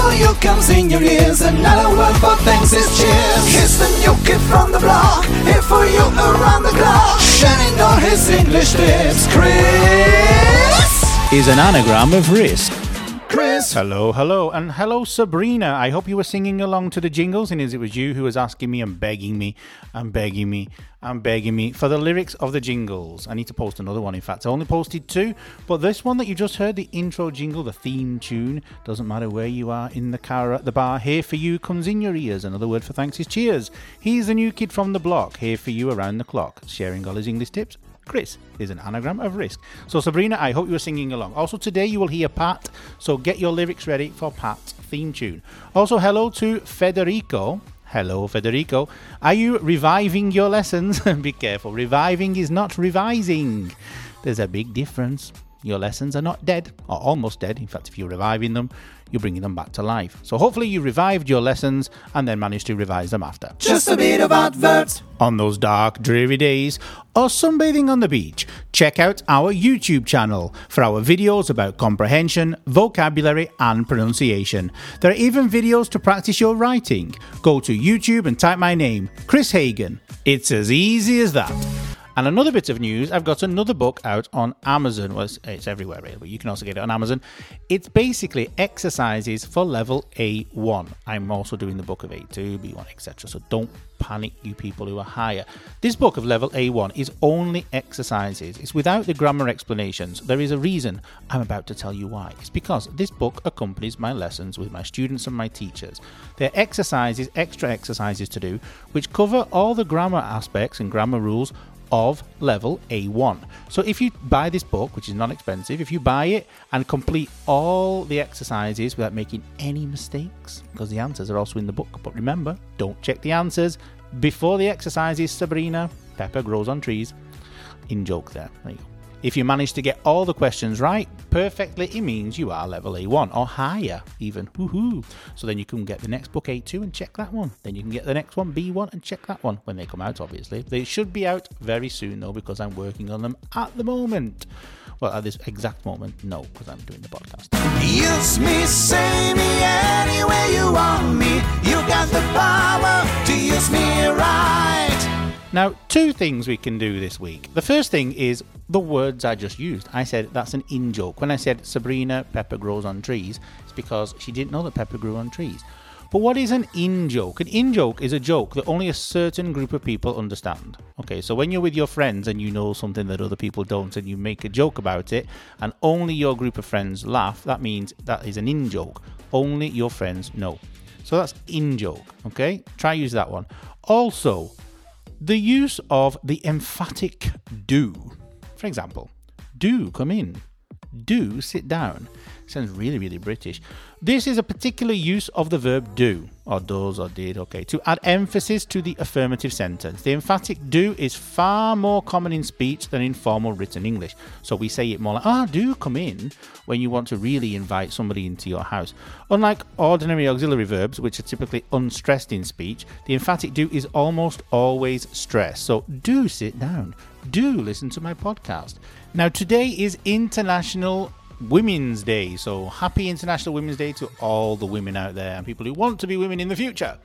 For you comes in your ears. Another word for thanks is cheers. Here's the new kid from the block. Here for you around the clock. Shining all his English tips. Chris. Is an anagram of risk. Hello, hello, and hello, Sabrina. I hope you were singing along to the jingles, and as it was you who was asking me and begging me and begging me and begging me for the lyrics of the jingles. I need to post another one, in fact. I only posted two, but this one that you just heard, the intro jingle, the theme tune, doesn't matter where you are in the car at the bar, here for you comes in your ears. Another word for thanks is cheers. He's the new kid from the block, here for you around the clock, sharing all his English tips Chris is an anagram of risk. So, Sabrina, I hope you are singing along. Also, today you will hear Pat, so get your lyrics ready for Pat's theme tune. Also, hello to Federico. Hello, Federico. Are you reviving your lessons? Be careful, reviving is not revising. There's a big difference. Your lessons are not dead, or almost dead. In fact, if you're reviving them, you're bringing them back to life. So hopefully you revived your lessons and then managed to revise them after. Just a bit of adverts. On those dark, dreary days, or sunbathing on the beach, check out our YouTube channel for our videos about comprehension, vocabulary, and pronunciation. There are even videos to practice your writing. Go to YouTube and type my name, Chris Hagan. It's as easy as that. And another bit of news, I've got another book out on Amazon. Well, it's, it's everywhere really, but you can also get it on Amazon. It's basically exercises for level A1. I'm also doing the book of A2, B1, etc. So don't panic, you people who are higher. This book of level A1 is only exercises. It's without the grammar explanations. There is a reason I'm about to tell you why. It's because this book accompanies my lessons with my students and my teachers. They're exercises, extra exercises to do, which cover all the grammar aspects and grammar rules of level A1. So if you buy this book, which is not expensive, if you buy it and complete all the exercises without making any mistakes, because the answers are also in the book. But remember, don't check the answers before the exercises, Sabrina. Pepper grows on trees. In joke there. There you go. If you manage to get all the questions right perfectly, it means you are level A1 or higher, even. Woohoo! So then you can get the next book A2 and check that one. Then you can get the next one B1 and check that one when they come out, obviously. They should be out very soon, though, because I'm working on them at the moment. Well, at this exact moment, no, because I'm doing the podcast. Me, say me any way you want me. You got the power to use me right. Now, two things we can do this week. The first thing is the words I just used. I said that's an in joke. When I said Sabrina Pepper grows on trees, it's because she didn't know that pepper grew on trees. But what is an in joke? An in joke is a joke that only a certain group of people understand. Okay, so when you're with your friends and you know something that other people don't and you make a joke about it and only your group of friends laugh, that means that is an in joke. Only your friends know. So that's in joke, okay? Try use that one. Also, the use of the emphatic do. For example, do come in, do sit down. Sounds really, really British. This is a particular use of the verb do, or does, or did, okay, to add emphasis to the affirmative sentence. The emphatic do is far more common in speech than in formal written English. So we say it more like, ah, do come in, when you want to really invite somebody into your house. Unlike ordinary auxiliary verbs, which are typically unstressed in speech, the emphatic do is almost always stressed. So do sit down, do listen to my podcast. Now, today is International Women's Day. So happy International Women's Day to all the women out there and people who want to be women in the future.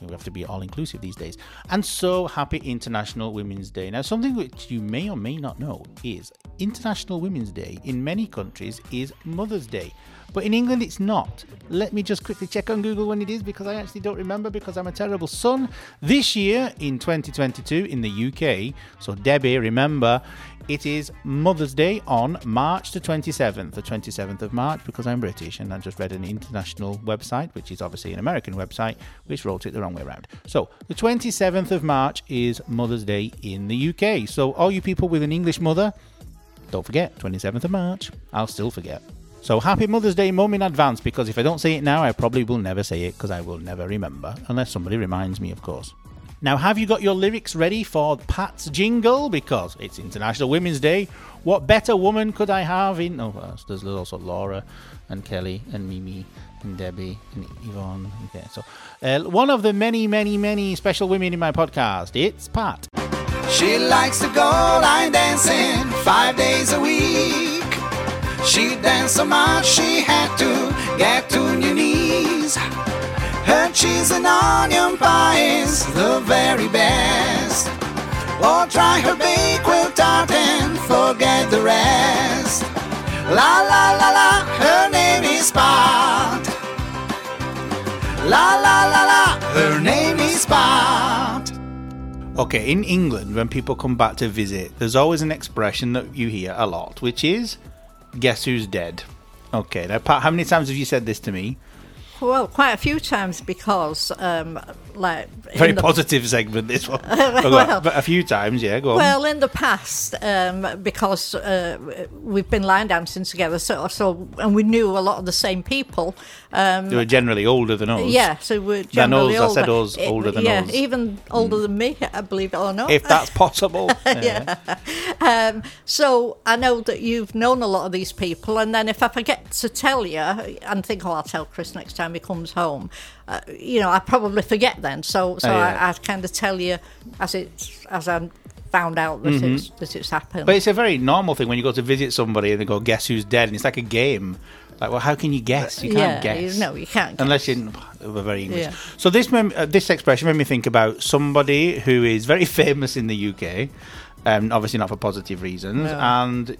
We have to be all inclusive these days. And so happy International Women's Day. Now, something which you may or may not know is International Women's Day in many countries is Mother's Day. But in England, it's not. Let me just quickly check on Google when it is because I actually don't remember because I'm a terrible son. This year, in 2022, in the UK, so Debbie, remember, it is Mother's Day on March the 27th, the 27th of March, because I'm British and I just read an international website, which is obviously an American website, which wrote it the wrong way around. So, the 27th of March is Mother's Day in the UK. So, all you people with an English mother, don't forget, 27th of March. I'll still forget. So happy Mother's Day, Mum, in advance, because if I don't say it now, I probably will never say it because I will never remember, unless somebody reminds me, of course. Now, have you got your lyrics ready for Pat's jingle? Because it's International Women's Day. What better woman could I have in. Oh, there's also Laura and Kelly and Mimi and Debbie and Yvonne. Okay, so uh, one of the many, many, many special women in my podcast, it's Pat. She likes to go line dancing five days a week. She danced so much she had to get to your knees. Her cheese and onion pie is the very best. Or try her baked tart and forget the rest. La la la la, her name is Spot. La la la la, her name is Spot. Okay, in England, when people come back to visit, there's always an expression that you hear a lot, which is, guess who's dead? Okay, now, Pat, how many times have you said this to me? Well, quite a few times because, um, like, Very the- positive segment, this one. Well- but a few times, yeah, go on. Well, in the past, um, because uh, we've been line dancing together, so so and we knew a lot of the same people. Um, they were generally older than us. yeah, so we're Than generally us, I older. said us, It- older than yeah, us. Hmm. even older than me, I believe it or not. If that's possible. yeah. Um, so I know that you've known a lot of these people, and then if I forget to tell you and think, oh, I'll tell Chris next time he comes home, uh, you know, I probably forget then. So, so Oh, yeah. I, I kind of tell you as it's as I found out that it's that it's happened. Mm-hmm. But it's a very normal thing when you go to visit somebody and they go, guess who's dead? And it's like a game. Like, well, how can you guess? You can't guess. you- no, you can't. guess. Unless you we're very English. Yeah. So this mem- uh, this expression made me think about somebody who is very famous in the UK, um, obviously not for positive reasons, No. and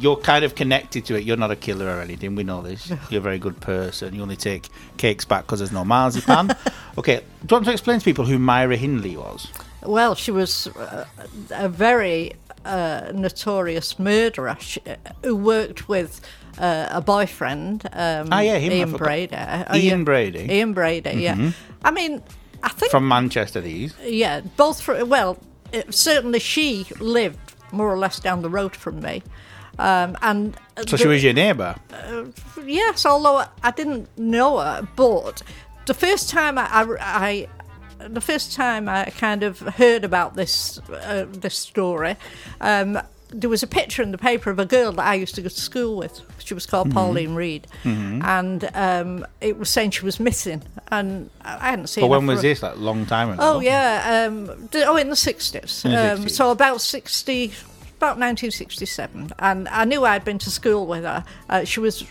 you're kind of connected to it. You're not a killer or anything. We know this. You're a very good person. You only take cakes back because there's no marzipan. okay, do you want to explain to people who Myra Hindley was? Well, she was uh, a very uh, notorious murderer sh who worked with uh, a boyfriend, um, Ah, yeah, him, Ian. Brady. Uh, Ian yeah. Brady. Mm-hmm. Ian Brady, yeah. I mean, I think, From Manchester, these. yeah, both for, well, it, certainly she lived more or less down the road from me. Um, and So she was your neighbour. yes, although I didn't know her, but the first time I, I, I the first time I kind of heard about this uh, this story, um, there was a picture in the paper of a girl that I used to go to school with. She was called Pauline Reade, and um, it was saying she was missing, and I hadn't seen. But her when was this? Like a long time ago. Oh yeah, um, oh in the sixties. Um, 60s. so about sixty, about nineteen sixty-seven, and I knew I'd been to school with her. Uh, she was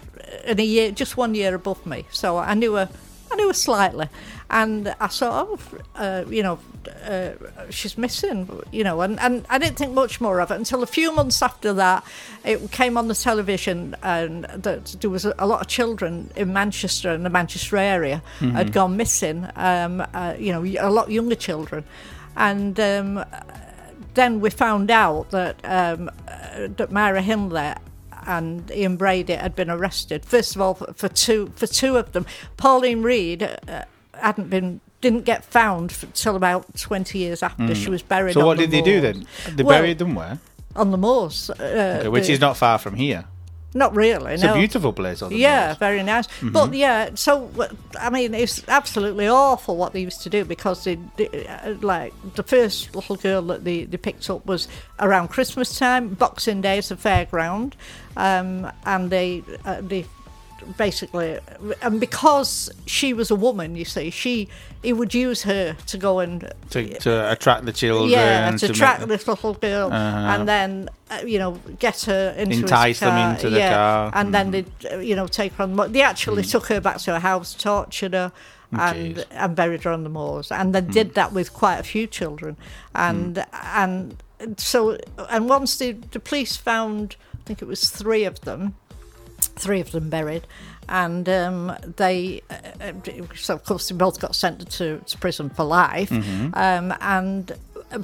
in a year, just one year above me, so I knew her. I knew her slightly, and I sort of, uh, you know, uh, she's missing, you know, and, and I didn't think much more of it until a few months after that, it came on the television, and that there was a, lot of children in Manchester and the Manchester area had gone missing, um, uh, you know, a lot younger children, and um, then we found out that um, uh, that Myra Hindley and Ian Brady had been arrested. First of all, for, for two for two of them. Pauline Reade uh, hadn't been didn't get found until about twenty years after she was buried. So what the did they do then? They Well, buried them where? on the moors, uh, Okay, which the- is not far from here. Not really. It's no. a beautiful place. On the Yeah, very nice. Mm-hmm. But yeah, so I mean, it's absolutely awful what they used to do because they, they uh, like the first little girl that they, they picked up was around Christmas time, Boxing Day, it's a fairground, um, and they uh, they basically and because she was a woman, you see, she he would use her to go and to, to attract the children. yeah, to, track them- this little girl, Uh-huh. and then uh, you know get her into Entice them car, into the yeah, car. Mm. and then they uh, you know take her on. They actually took her back to her house, tortured her, and Jeez. and buried her on the moors, and they Mm. did that with quite a few children, and and so and once the the police found, I think it was three of them, three of them buried, and um, they, uh, uh, so of course they both got sent to, to prison for life, Mm-hmm. um, and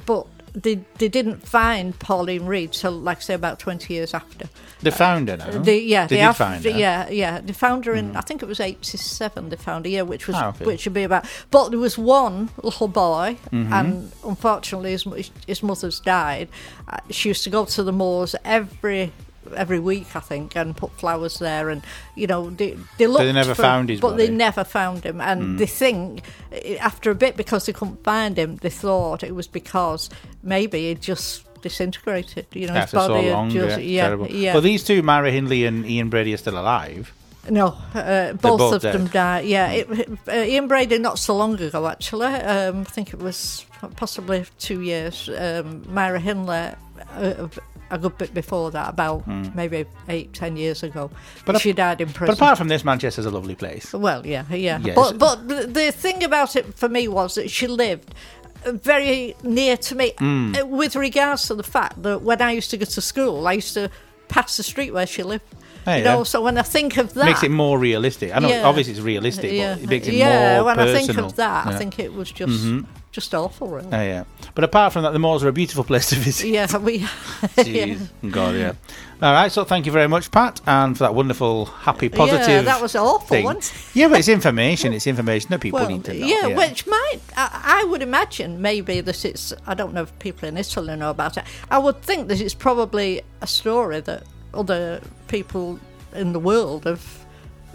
but they they didn't find Pauline Reade till like I say about twenty years after. They found her now. They, yeah, they, they have- find her. Yeah, yeah. They found her in. I think it was '87. They found her, yeah, which was okay. which would be about. But there was one little boy, Mm-hmm. and unfortunately, his, his mother's died. Uh, she used to go to the moors every every week, I think, and put flowers there, and you know they they looked. they never for- found his but they body? Hmm. never found him, and they think eh, after a bit because they couldn't find him, they thought it was because maybe he just disintegrated. You know, After his so body had long, just, yeah, yeah. Well, these two, Myra Hindley and Ian Brady, are still alive. No, uh, both, both of them died. Yeah, it, uh, Ian Brady not so long ago actually. Um, I think it was possibly two years. Um, Myra Hindley uh, a good bit before that, about hmm. maybe eight, ten years ago. But she died in prison. But apart from this, Manchester's a lovely place. Well, yeah, yeah. Yes. But but the- thing about it for me was that she lived very near to me hmm. uh, with regards to the fact that when I used to go to school, I used to pass the street where she lived. Oh, you yeah. know, so when I think of that, Makes it more realistic. I know, Yeah. obviously, it's realistic, yeah, but it makes it yeah. more when personal. I think of that, yeah. I think it was just mm-hmm. Just awful, really. Oh, yeah. But apart from that, the moors are a beautiful place to visit. yeah, we. Jeez. God, yeah. All right, so thank you very much, Pat, and for that wonderful, happy, positive. Yeah, that was awful. thing. Wasn't it? Yeah, but it's information. It's information that people Well, need to know. yeah, which might I, I would imagine maybe that it's I don't know if people in Italy know about it. I would think that it's probably a story that other people in the world have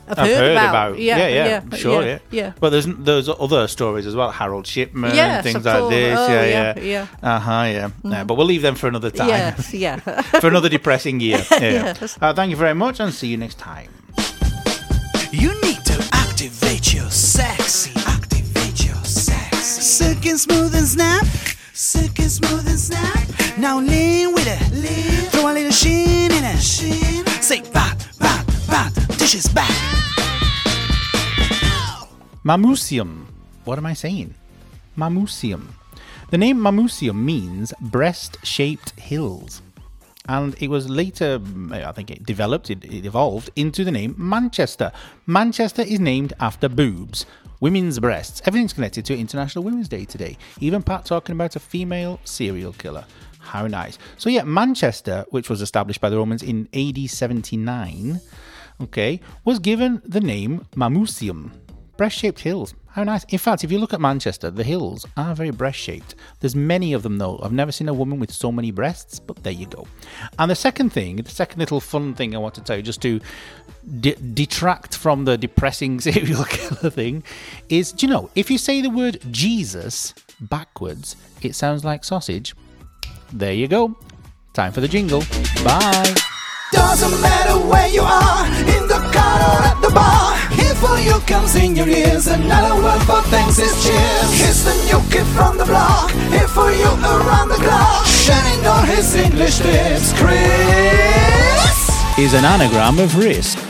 have I've heard about. about. Yeah, yeah, yeah, sure, yeah, yeah. yeah. But there's there's other stories as well. Harold Shipman, Yes, things like this. Oh, yeah, yeah, yeah, yeah. Uh huh. Yeah. Yeah, But we'll leave them for another time. Yes, yeah. for another depressing year. Yeah. Yes. Uh, thank you very much, and see you next time. You need to activate your sexy. Activate your sexy. Silk and smooth and snap. Silk and smooth and snap. Now lean with it. Lean. Throw a little sheen in it. Sheen. Say bat, bat, bat. Dishes back. Mamucium. What am I saying? Mamucium. The name Mamucium means breast shaped hills. And it was later, I think it developed, it, it evolved into the name Manchester. Manchester is named after boobs, women's breasts. Everything's connected to International Women's Day today. Even Pat talking about a female serial killer. How nice. So, yeah, Manchester, which was established by the Romans in AD 79, okay, was given the name Mamucium. Breast shaped hills. How nice. In fact, if you look at Manchester, the hills are very breast shaped. There's many of them though. I've never seen a woman with so many breasts, but there you go. And the second thing, the second little fun thing I want to tell you, just to de- detract from the depressing serial killer thing, is do you know, if you say the word Jesus backwards, it sounds like sausage. There you go. Time for the jingle. Bye. Doesn't matter where you are, in the car or at the bar. Here for you comes in your ears. Another word for thanks is cheers. Here's the new kid from the block. Here for you around the clock. Shining all his English tips. Chris. Is an anagram of risk.